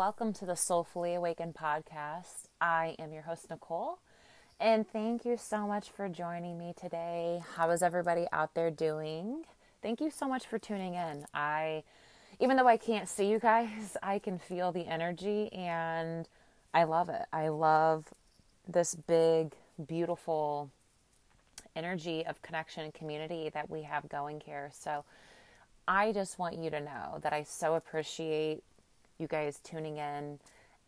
welcome to the Soulfully Awakened podcast. I am your host, Nicole, and thank you so much for joining me today. How is everybody out there doing? Thank you so much for tuning in. I, even though I can't see you guys, I can feel the energy and I love it. I love this big, beautiful energy of connection and community that we have going here. So, I just want you to know that I so appreciate you guys tuning in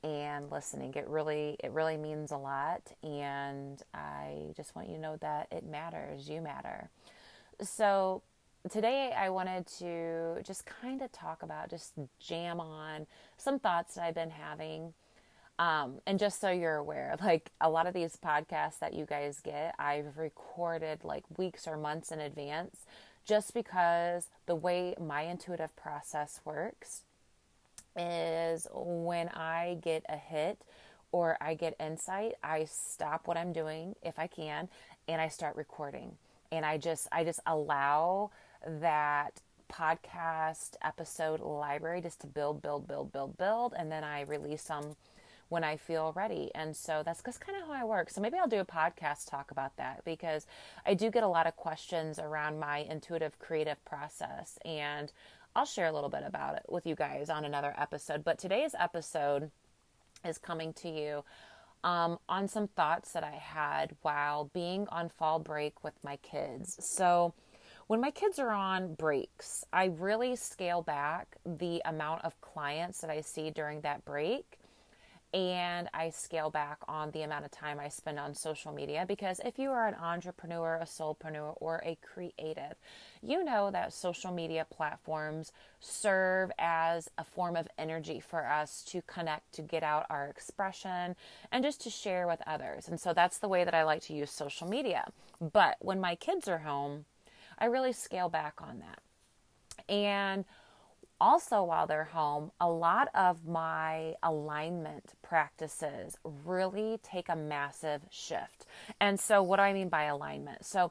and listening. It really it really means a lot and I just want you to know that it matters. You matter. So today I wanted to just kind of talk about just jam on some thoughts that I've been having. Um, and just so you're aware, like a lot of these podcasts that you guys get, I've recorded like weeks or months in advance just because the way my intuitive process works is when I get a hit or I get insight, I stop what I'm doing if I can and I start recording. And I just I just allow that podcast episode library just to build build build build build and then I release them when I feel ready. And so that's just kind of how I work. So maybe I'll do a podcast talk about that because I do get a lot of questions around my intuitive creative process. And I'll share a little bit about it with you guys on another episode. But today's episode is coming to you um, on some thoughts that I had while being on fall break with my kids. So, when my kids are on breaks, I really scale back the amount of clients that I see during that break and I scale back on the amount of time I spend on social media because if you are an entrepreneur, a soulpreneur, or a creative, you know that social media platforms serve as a form of energy for us to connect, to get out our expression, and just to share with others. And so that's the way that I like to use social media. But when my kids are home, I really scale back on that. And also, while they're home, a lot of my alignment practices really take a massive shift. And so, what do I mean by alignment? So,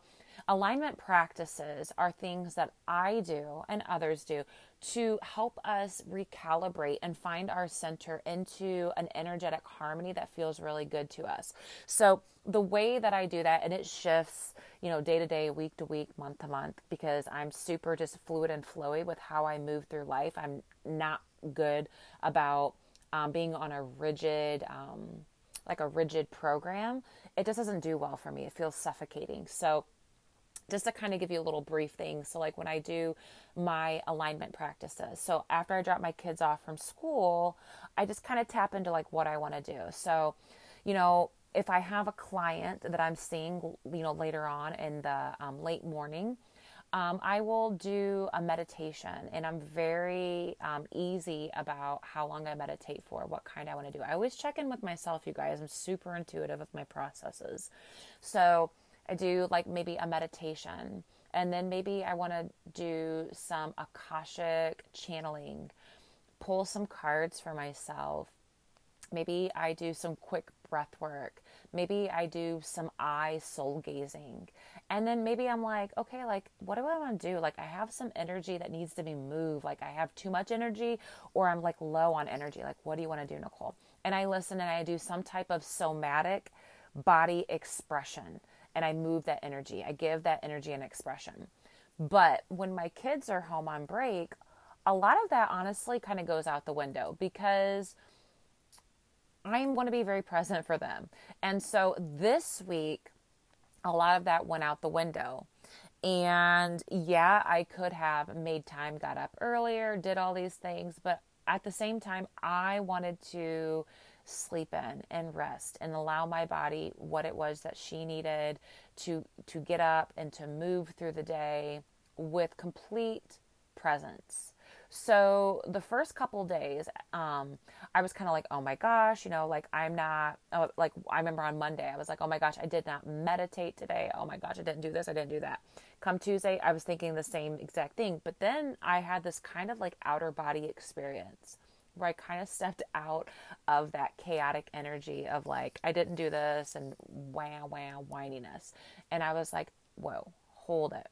alignment practices are things that I do and others do to help us recalibrate and find our center into an energetic harmony that feels really good to us. So, the way that I do that, and it shifts you know, day to day, week to week, month to month, because I'm super just fluid and flowy with how I move through life. I'm not good about um, being on a rigid, um, like a rigid program. It just doesn't do well for me. It feels suffocating. So, just to kind of give you a little brief thing. So, like when I do my alignment practices, so after I drop my kids off from school, I just kind of tap into like what I want to do. So, you know, if I have a client that I'm seeing, you know, later on in the um, late morning, um, I will do a meditation, and I'm very um, easy about how long I meditate for, what kind I want to do. I always check in with myself, you guys. I'm super intuitive with my processes, so I do like maybe a meditation, and then maybe I want to do some akashic channeling, pull some cards for myself. Maybe I do some quick breath work. Maybe I do some eye soul gazing. And then maybe I'm like, okay, like, what do I want to do? Like, I have some energy that needs to be moved. Like, I have too much energy or I'm like low on energy. Like, what do you want to do, Nicole? And I listen and I do some type of somatic body expression and I move that energy. I give that energy an expression. But when my kids are home on break, a lot of that honestly kind of goes out the window because I want to be very present for them. And so this week, a lot of that went out the window. And yeah, I could have made time, got up earlier, did all these things, but at the same time, I wanted to sleep in and rest and allow my body what it was that she needed to to get up and to move through the day with complete presence so the first couple days, um, I was kind of like, oh my gosh, you know, like I'm not, oh, like I remember on Monday, I was like, oh my gosh, I did not meditate today. Oh my gosh, I didn't do this, I didn't do that. Come Tuesday, I was thinking the same exact thing. But then I had this kind of like outer body experience where I kind of stepped out of that chaotic energy of like, I didn't do this and wah, wah, whininess. And I was like, whoa, hold it.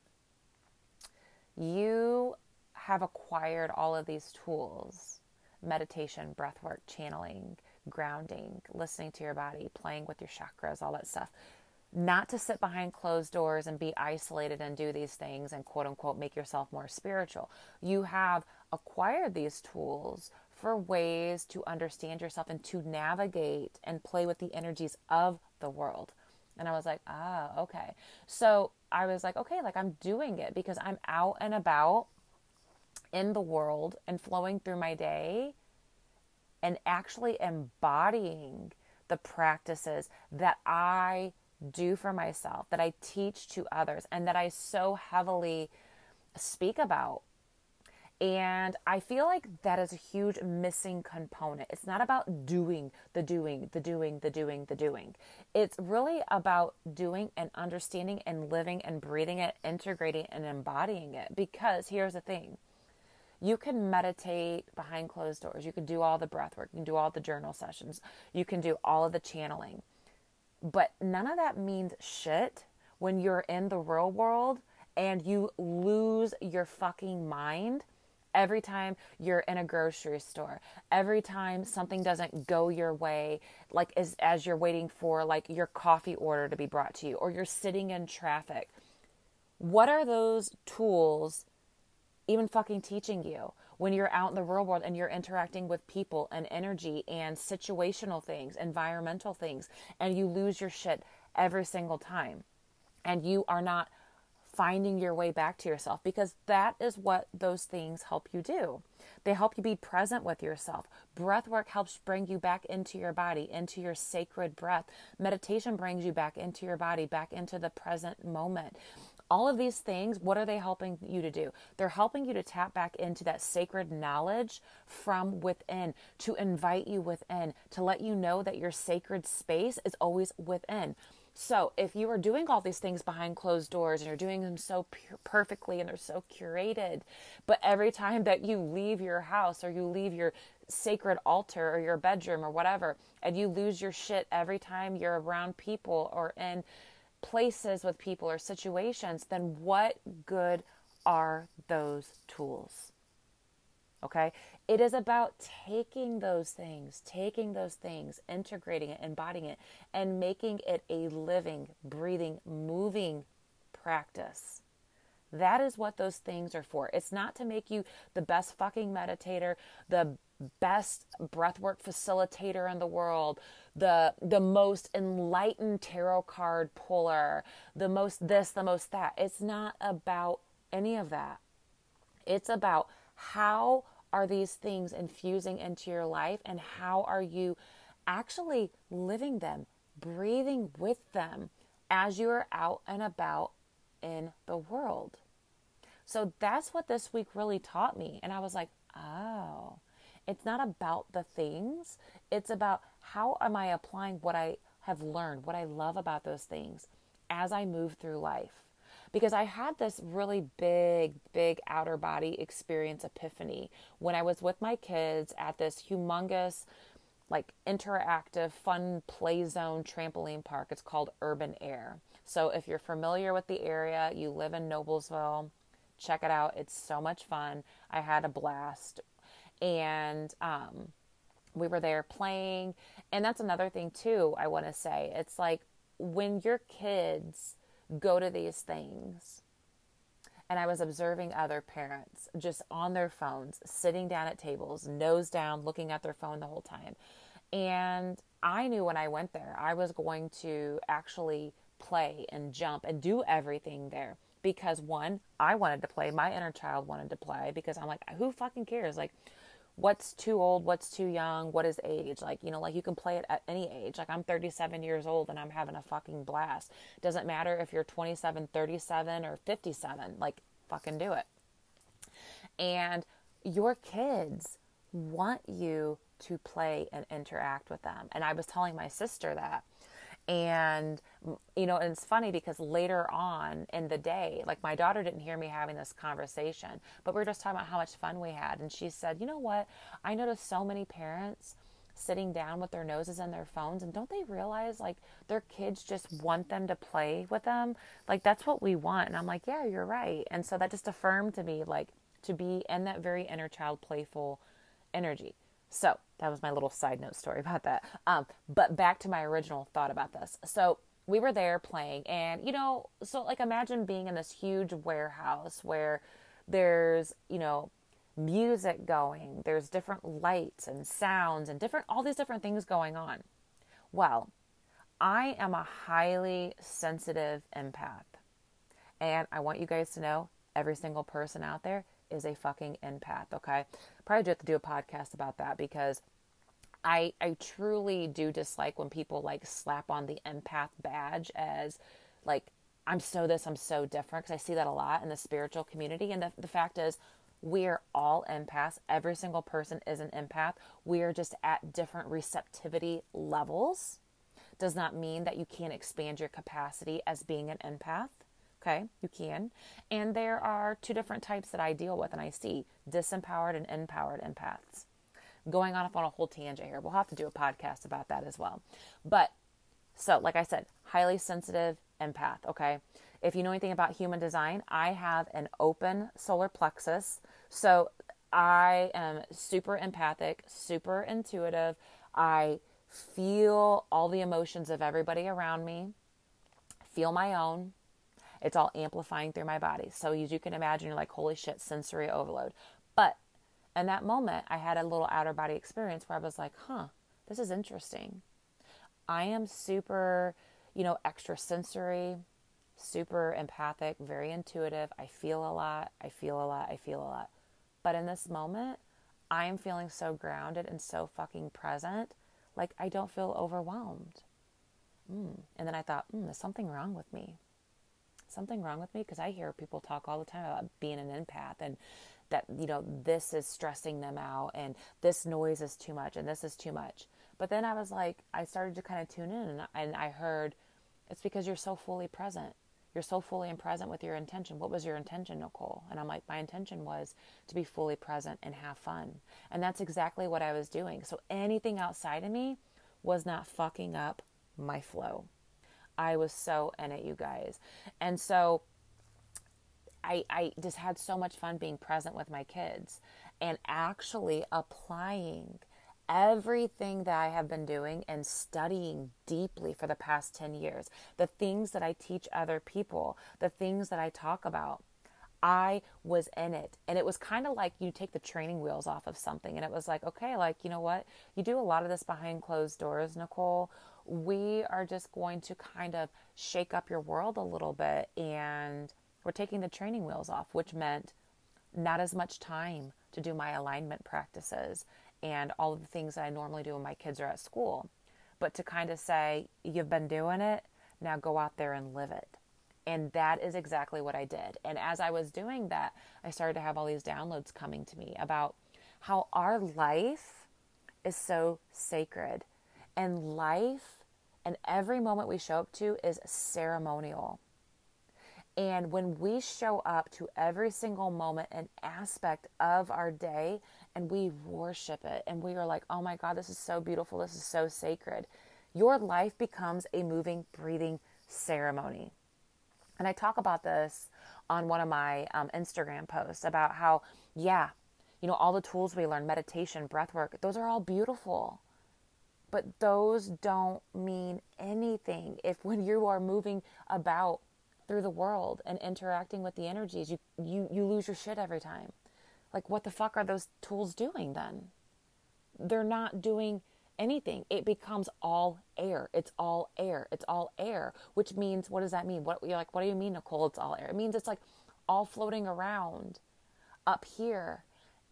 You have acquired all of these tools meditation, breath work, channeling, grounding, listening to your body, playing with your chakras, all that stuff. Not to sit behind closed doors and be isolated and do these things and quote unquote make yourself more spiritual. You have acquired these tools for ways to understand yourself and to navigate and play with the energies of the world. And I was like, ah, okay. So I was like, okay, like I'm doing it because I'm out and about in the world and flowing through my day and actually embodying the practices that I do for myself, that I teach to others, and that I so heavily speak about and I feel like that is a huge missing component. It's not about doing the doing, the doing, the doing, the doing. It's really about doing and understanding and living and breathing it, integrating and embodying it. Because here's the thing you can meditate behind closed doors, you can do all the breath work, you can do all the journal sessions, you can do all of the channeling. But none of that means shit when you're in the real world and you lose your fucking mind every time you're in a grocery store every time something doesn't go your way like as, as you're waiting for like your coffee order to be brought to you or you're sitting in traffic what are those tools even fucking teaching you when you're out in the real world and you're interacting with people and energy and situational things environmental things and you lose your shit every single time? And you are not finding your way back to yourself because that is what those things help you do. They help you be present with yourself. Breath work helps bring you back into your body, into your sacred breath. Meditation brings you back into your body, back into the present moment. All of these things, what are they helping you to do? They're helping you to tap back into that sacred knowledge from within, to invite you within, to let you know that your sacred space is always within. So, if you are doing all these things behind closed doors and you're doing them so perfectly and they're so curated, but every time that you leave your house or you leave your sacred altar or your bedroom or whatever, and you lose your shit every time you're around people or in places with people or situations, then what good are those tools? Okay. It is about taking those things, taking those things, integrating it, embodying it, and making it a living, breathing, moving practice. That is what those things are for. It's not to make you the best fucking meditator, the best breathwork facilitator in the world, the the most enlightened tarot card puller, the most this, the most that. It's not about any of that. It's about how are these things infusing into your life and how are you actually living them, breathing with them as you are out and about in the world. So that's what this week really taught me. And I was like, oh, it's not about the things, it's about how am I applying what I have learned, what I love about those things as I move through life because I had this really big, big outer body experience epiphany when I was with my kids at this humongous, like interactive, fun play zone trampoline park. It's called Urban Air. So if you're familiar with the area, you live in Noblesville, check it out. It's so much fun. I had a blast. And, um, we were there playing. And that's another thing, too, I want to say. It's like when your kids go to these things. And I was observing other parents just on their phones, sitting down at tables, nose down, looking at their phone the whole time. And I knew when I went there, I was going to actually play and jump and do everything there because one, I wanted to play, my inner child wanted to play because I'm like, who fucking cares? Like, what's too old, what's too young, what is age. Like, you know, like you can play it at any age. Like, I'm 37 years old and I'm having a fucking blast. Doesn't matter if you're 27, 37, or 57. Like, fucking do it. And your kids want you to play and interact with them. And I was telling my sister that and, you know, and it's funny because later on in the day, like my daughter didn't hear me having this conversation, but we were just talking about how much fun we had. And she said, you know what? I noticed so many parents sitting down with their noses in their phones and don't they realize like their kids just want them to play with them like that's what we want and i'm like yeah you're right and so that just affirmed to me like to be in that very inner child playful energy So that was my little side note story about that. Um, but back to my original thought about this. So we were there playing, and you know, so like imagine being in this huge warehouse where there's, you know, music going, there's different lights and sounds and different, all these different things going on. Well, I am a highly sensitive empath. And I want you guys to know every single person out there is a fucking empath, okay? Probably do have to do a podcast about that because I I truly do dislike when people like slap on the empath badge as like I'm so this, I'm so different because I see that a lot in the spiritual community. And the, the fact is, we're all empaths. Every single person is an empath. We are just at different receptivity levels. Does not mean that you can't expand your capacity as being an empath. Okay, you can. And there are two different types that I deal with and I see disempowered and empowered empaths. Going off on a whole tangent here. We'll have to do a podcast about that as well. But so, like I said, highly sensitive empath. Okay. If you know anything about human design, I have an open solar plexus. So I am super empathic, super intuitive. I feel all the emotions of everybody around me, feel my own, it's all amplifying through my body. So as you can imagine, you're like, holy shit, sensory overload. But in that moment, I had a little outer body experience where I was like, huh, this is interesting. I am super, you know, extrasensory, super empathic, very intuitive. I feel a lot. I feel a lot. I feel a lot. But in this moment, I am feeling so grounded and so fucking present. Like I don't feel overwhelmed. Mm. And then I thought, mm, there's something wrong with me something wrong with me? Because I hear people talk all the time about being an empath and that, you know, this is stressing them out and this noise is too much and this is too much. But then I was like, I started to kind of tune in and, I heard it's because you're so fully present. You're so fully and present with your intention. What was your intention, Nicole? And I'm like, my intention was to be fully present and have fun. And that's exactly what I was doing. So anything outside of me was not fucking up my flow. I was so in it, you guys. And so I, I just had so much fun being present with my kids and actually applying everything that I have been doing and studying deeply for the past 10 years, the things that I teach other people, the things that I talk about. I was in it. And it was kind of like you take the training wheels off of something. And it was like, okay, like, you know what? You do a lot of this behind closed doors, Nicole we are just going to kind of shake up your world a little bit and we're taking the training wheels off, which meant not as much time to do my alignment practices and all of the things that I normally do when my kids are at school, but to kind of say, you've been doing it, now go out there and live it. And that is exactly what I did. And as I was doing that, I started to have all these downloads coming to me about how our life is so sacred and life and every moment we show up to is ceremonial. And when we show up to every single moment and aspect of our day and we worship it and we are like, oh my God, this is so beautiful, this is so sacred, your life becomes a moving, breathing ceremony. And I talk about this on one of my um, Instagram posts about how, yeah, you know, all the tools we learn, meditation, breath work, those are all beautiful but those don't mean anything if when you are moving about through the world and interacting with the energies you you you lose your shit every time. Like what the fuck are those tools doing then? They're not doing anything. It becomes all air. It's all air. It's all air which means what does that mean? What you're like what do you mean nicole? It's all air. It means it's like all floating around up here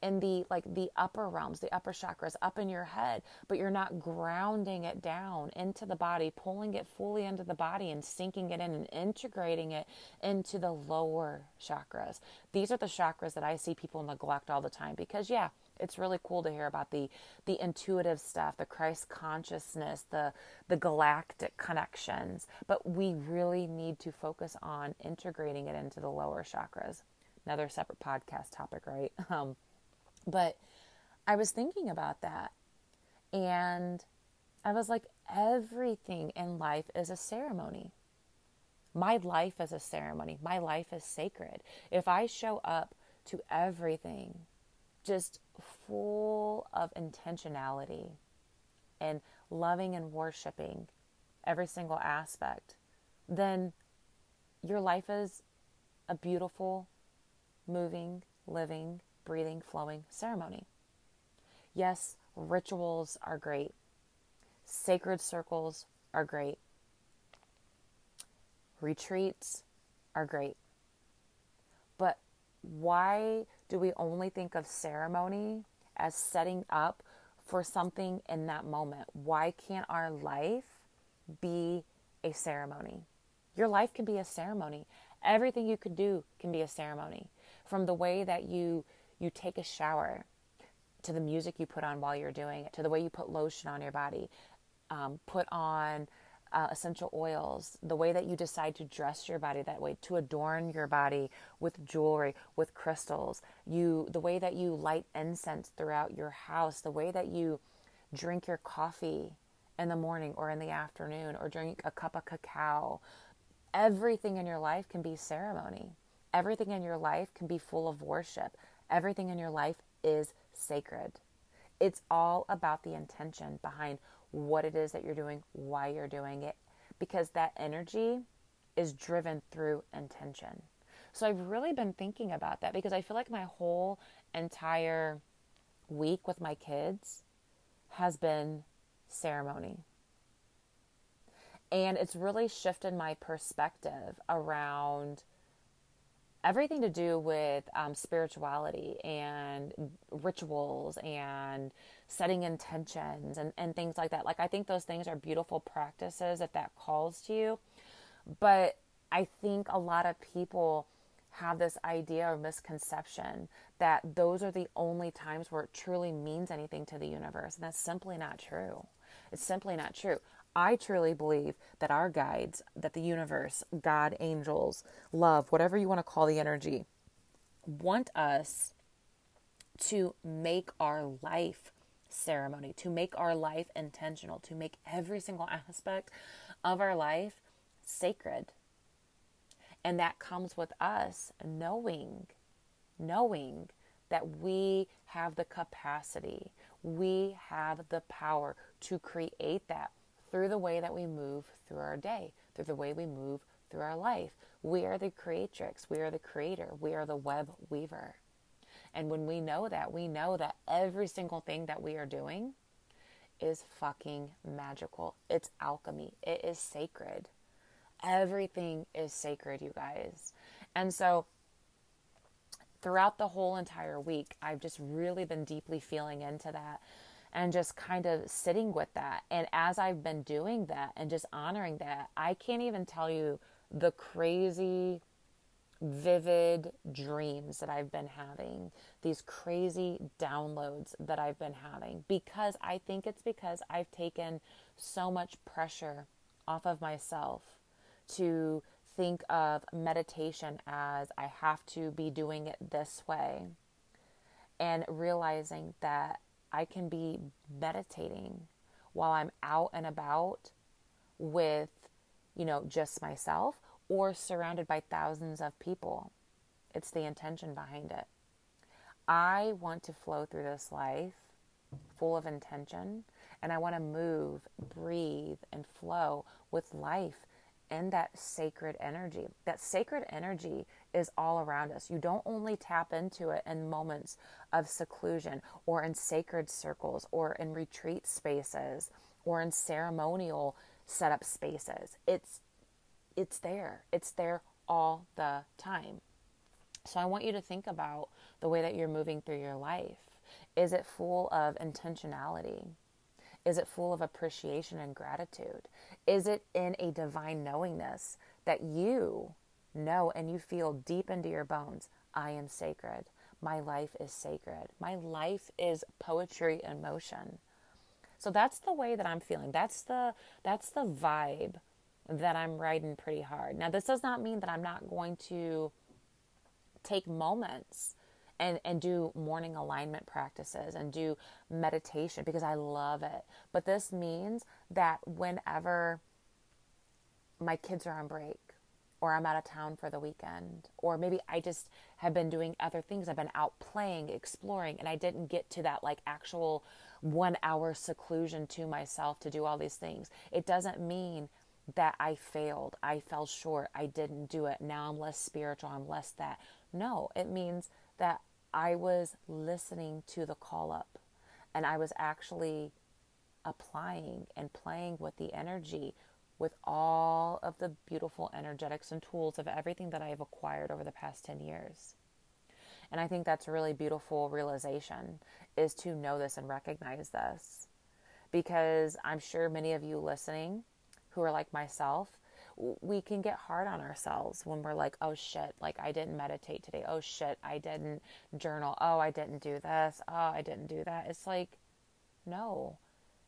in the like the upper realms, the upper chakras up in your head, but you're not grounding it down into the body, pulling it fully into the body and sinking it in and integrating it into the lower chakras. These are the chakras that I see people neglect all the time because yeah, it's really cool to hear about the the intuitive stuff, the Christ consciousness, the the galactic connections, but we really need to focus on integrating it into the lower chakras. Another separate podcast topic, right? Um, but I was thinking about that and I was like, everything in life is a ceremony. My life is a ceremony. My life is sacred. If I show up to everything just full of intentionality and loving and worshiping every single aspect, then your life is a beautiful, moving, living, breathing, flowing ceremony. Yes, rituals are great. Sacred circles are great. Retreats are great. But why do we only think of ceremony as setting up for something in that moment? Why can't our life be a ceremony? Your life can be a ceremony. Everything you could do can be a ceremony. From the way that you you take a shower, to the music you put on while you're doing it, to the way you put lotion on your body, um, put on uh, essential oils, the way that you decide to dress your body that way, to adorn your body with jewelry, with crystals, you the way that you light incense throughout your house, the way that you drink your coffee in the morning or in the afternoon, or drink a cup of cacao. Everything in your life can be ceremony. Everything in your life can be full of worship. Everything in your life is sacred. It's all about the intention behind what it is that you're doing, why you're doing it, because that energy is driven through intention. So I've really been thinking about that because I feel like my whole entire week with my kids has been ceremony. And it's really shifted my perspective around everything to do with um, spirituality and rituals and setting intentions and, and things like that. Like, I think those things are beautiful practices if that calls to you. But I think a lot of people have this idea or misconception that those are the only times where it truly means anything to the universe. And that's simply not true. It's simply not true. I truly believe that our guides, that the universe, God, angels, love, whatever you want to call the energy, want us to make our life ceremony, to make our life intentional, to make every single aspect of our life sacred. And that comes with us knowing, knowing that we have the capacity, we have the power to create that through the way that we move through our day, through the way we move through our life. We are the creatrix, we are the creator, we are the web weaver. And when we know that, we know that every single thing that we are doing is fucking magical. It's alchemy, it is sacred. Everything is sacred, you guys. And so, throughout the whole entire week, I've just really been deeply feeling into that and just kind of sitting with that. And as I've been doing that and just honoring that, I can't even tell you the crazy, vivid dreams that I've been having, these crazy downloads that I've been having, because I think it's because I've taken so much pressure off of myself to think of meditation as I have to be doing it this way and realizing that I can be meditating while I'm out and about with, you know, just myself or surrounded by thousands of people. It's the intention behind it. I want to flow through this life full of intention and I want to move, breathe, and flow with life and that sacred energy. That sacred energy is all around us. You don't only tap into it in moments of seclusion or in sacred circles or in retreat spaces or in ceremonial setup spaces. It's it's there. It's there all the time. So I want you to think about the way that you're moving through your life. Is it full of intentionality? Is it full of appreciation and gratitude? Is it in a divine knowingness that you know and you feel deep into your bones, I am sacred. My life is sacred. My life is poetry in motion. So that's the way that I'm feeling. That's the that's the vibe that I'm riding pretty hard. Now this does not mean that I'm not going to take moments and and do morning alignment practices and do meditation because I love it. But this means that whenever my kids are on break or I'm out of town for the weekend, or maybe I just have been doing other things. I've been out playing, exploring, and I didn't get to that like actual one hour seclusion to myself to do all these things. It doesn't mean that I failed, I fell short, I didn't do it. Now I'm less spiritual, I'm less that. No, it means that I was listening to the call up and I was actually applying and playing with the energy with all of the beautiful energetics and tools of everything that I have acquired over the past 10 years. And I think that's a really beautiful realization is to know this and recognize this. Because I'm sure many of you listening who are like myself, we can get hard on ourselves when we're like, oh shit, like I didn't meditate today. Oh shit, I didn't journal. Oh, I didn't do this. Oh, I didn't do that. It's like, no.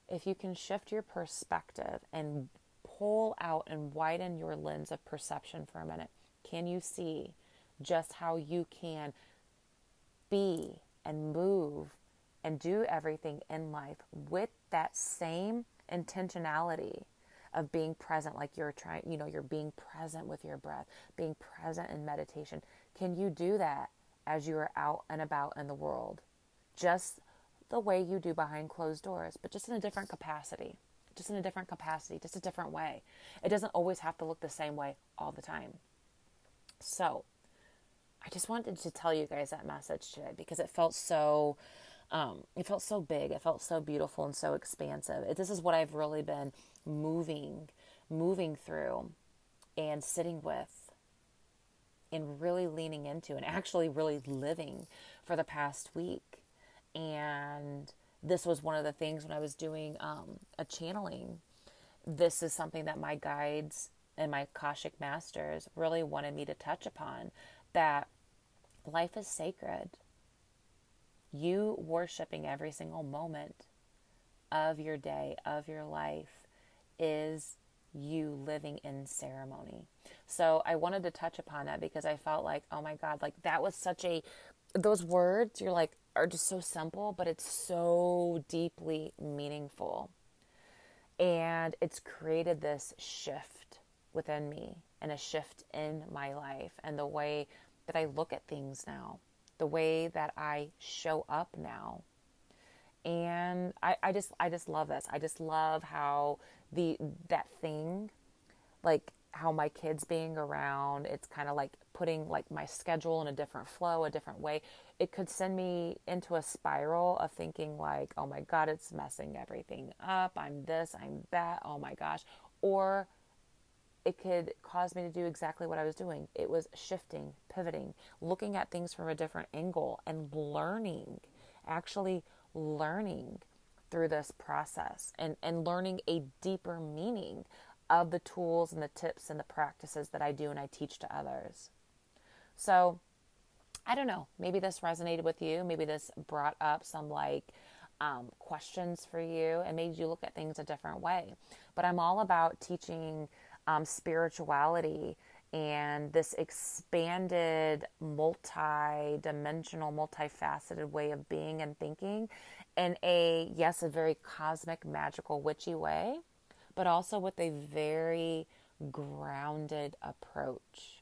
If you can shift your perspective and pull out and widen your lens of perception for a minute, can you see just how you can be and move and do everything in life with that same intentionality of being present like you're trying you know you're being present with your breath being present in meditation? Can you do that as you are out and about in the world? Just the way you do behind closed doors but just in a different capacity just in a different capacity just a different way. It doesn't always have to look the same way all the time. So i just wanted to tell you guys that message today because it felt so um, it felt so big. It felt so beautiful and so expansive. It, this is what i've really been moving, moving through and sitting with and really leaning into and actually really living for the past week. And this was one of the things when I was doing um, a channeling. This is something that my guides and my Akashic masters really wanted me to touch upon that life is sacred. You worshiping every single moment of your day, of your life, is you living in ceremony. So I wanted to touch upon that because I felt like, oh my God, like that was such a, those words you're like, are just so simple, but it's so deeply meaningful. And it's created this shift within me and a shift in my life and the way that I look at things now, the way that I show up now. And I, I just I just love this. I just love how the that thing like how my kids being around it's kind of like putting like my schedule in a different flow a different way it could send me into a spiral of thinking like oh my god it's messing everything up. I'm this i'm that. Oh my gosh. Or it could cause me to do exactly what i was doing. It was shifting pivoting looking at things from a different angle and learning actually learning through this process and, and learning a deeper meaning of the tools and the tips and the practices that I do and I teach to others. So, I don't know, maybe this resonated with you. Maybe this brought up some like um, questions for you and made you look at things a different way. But I'm all about teaching um, spirituality and this expanded, multi dimensional, multifaceted way of being and thinking in a, yes, a very cosmic, magical, witchy way, but also with a very grounded approach.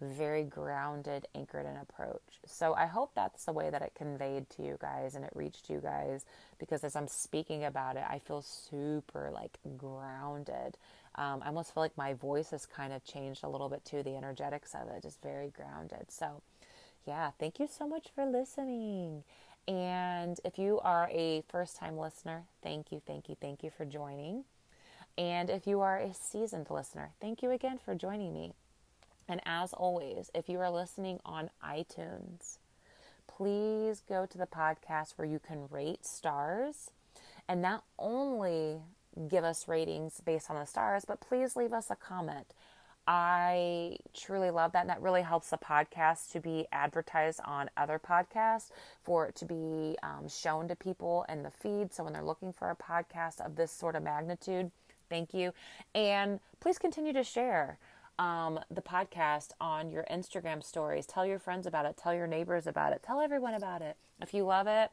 Very grounded, anchored in approach. So I hope that's the way that it conveyed to you guys and it reached you guys because as I'm speaking about it, I feel super like grounded. Um, I almost feel like my voice has kind of changed a little bit too, the energetics of it, just very grounded. So, yeah, thank you so much for listening. And if you are a first time listener, thank you, thank you, thank you for joining. And if you are a seasoned listener, thank you again for joining me. And as always, if you are listening on iTunes, please go to the podcast where you can rate stars and not only give us ratings based on the stars, but please leave us a comment. I truly love that. And that really helps the podcast to be advertised on other podcasts, for it to be um, shown to people in the feed. So when they're looking for a podcast of this sort of magnitude, thank you. And please continue to share um, the podcast on your Instagram stories. Tell your friends about it. Tell your neighbors about it. Tell everyone about it. If you love it,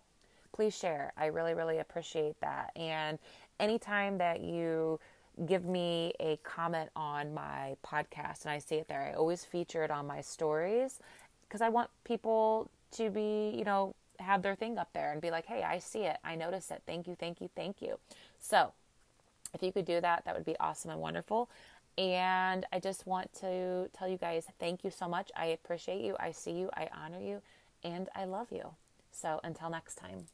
please share. I really, really appreciate that. And anytime that you give me a comment on my podcast and I see it there. I always feature it on my stories because I want people to be, you know, have their thing up there and be like, hey, I see it. I notice it. Thank you, thank you, thank you. So if you could do that, that would be awesome and wonderful. And I just want to tell you guys thank you so much. I appreciate you. I see you. I honor you. And I love you. So until next time.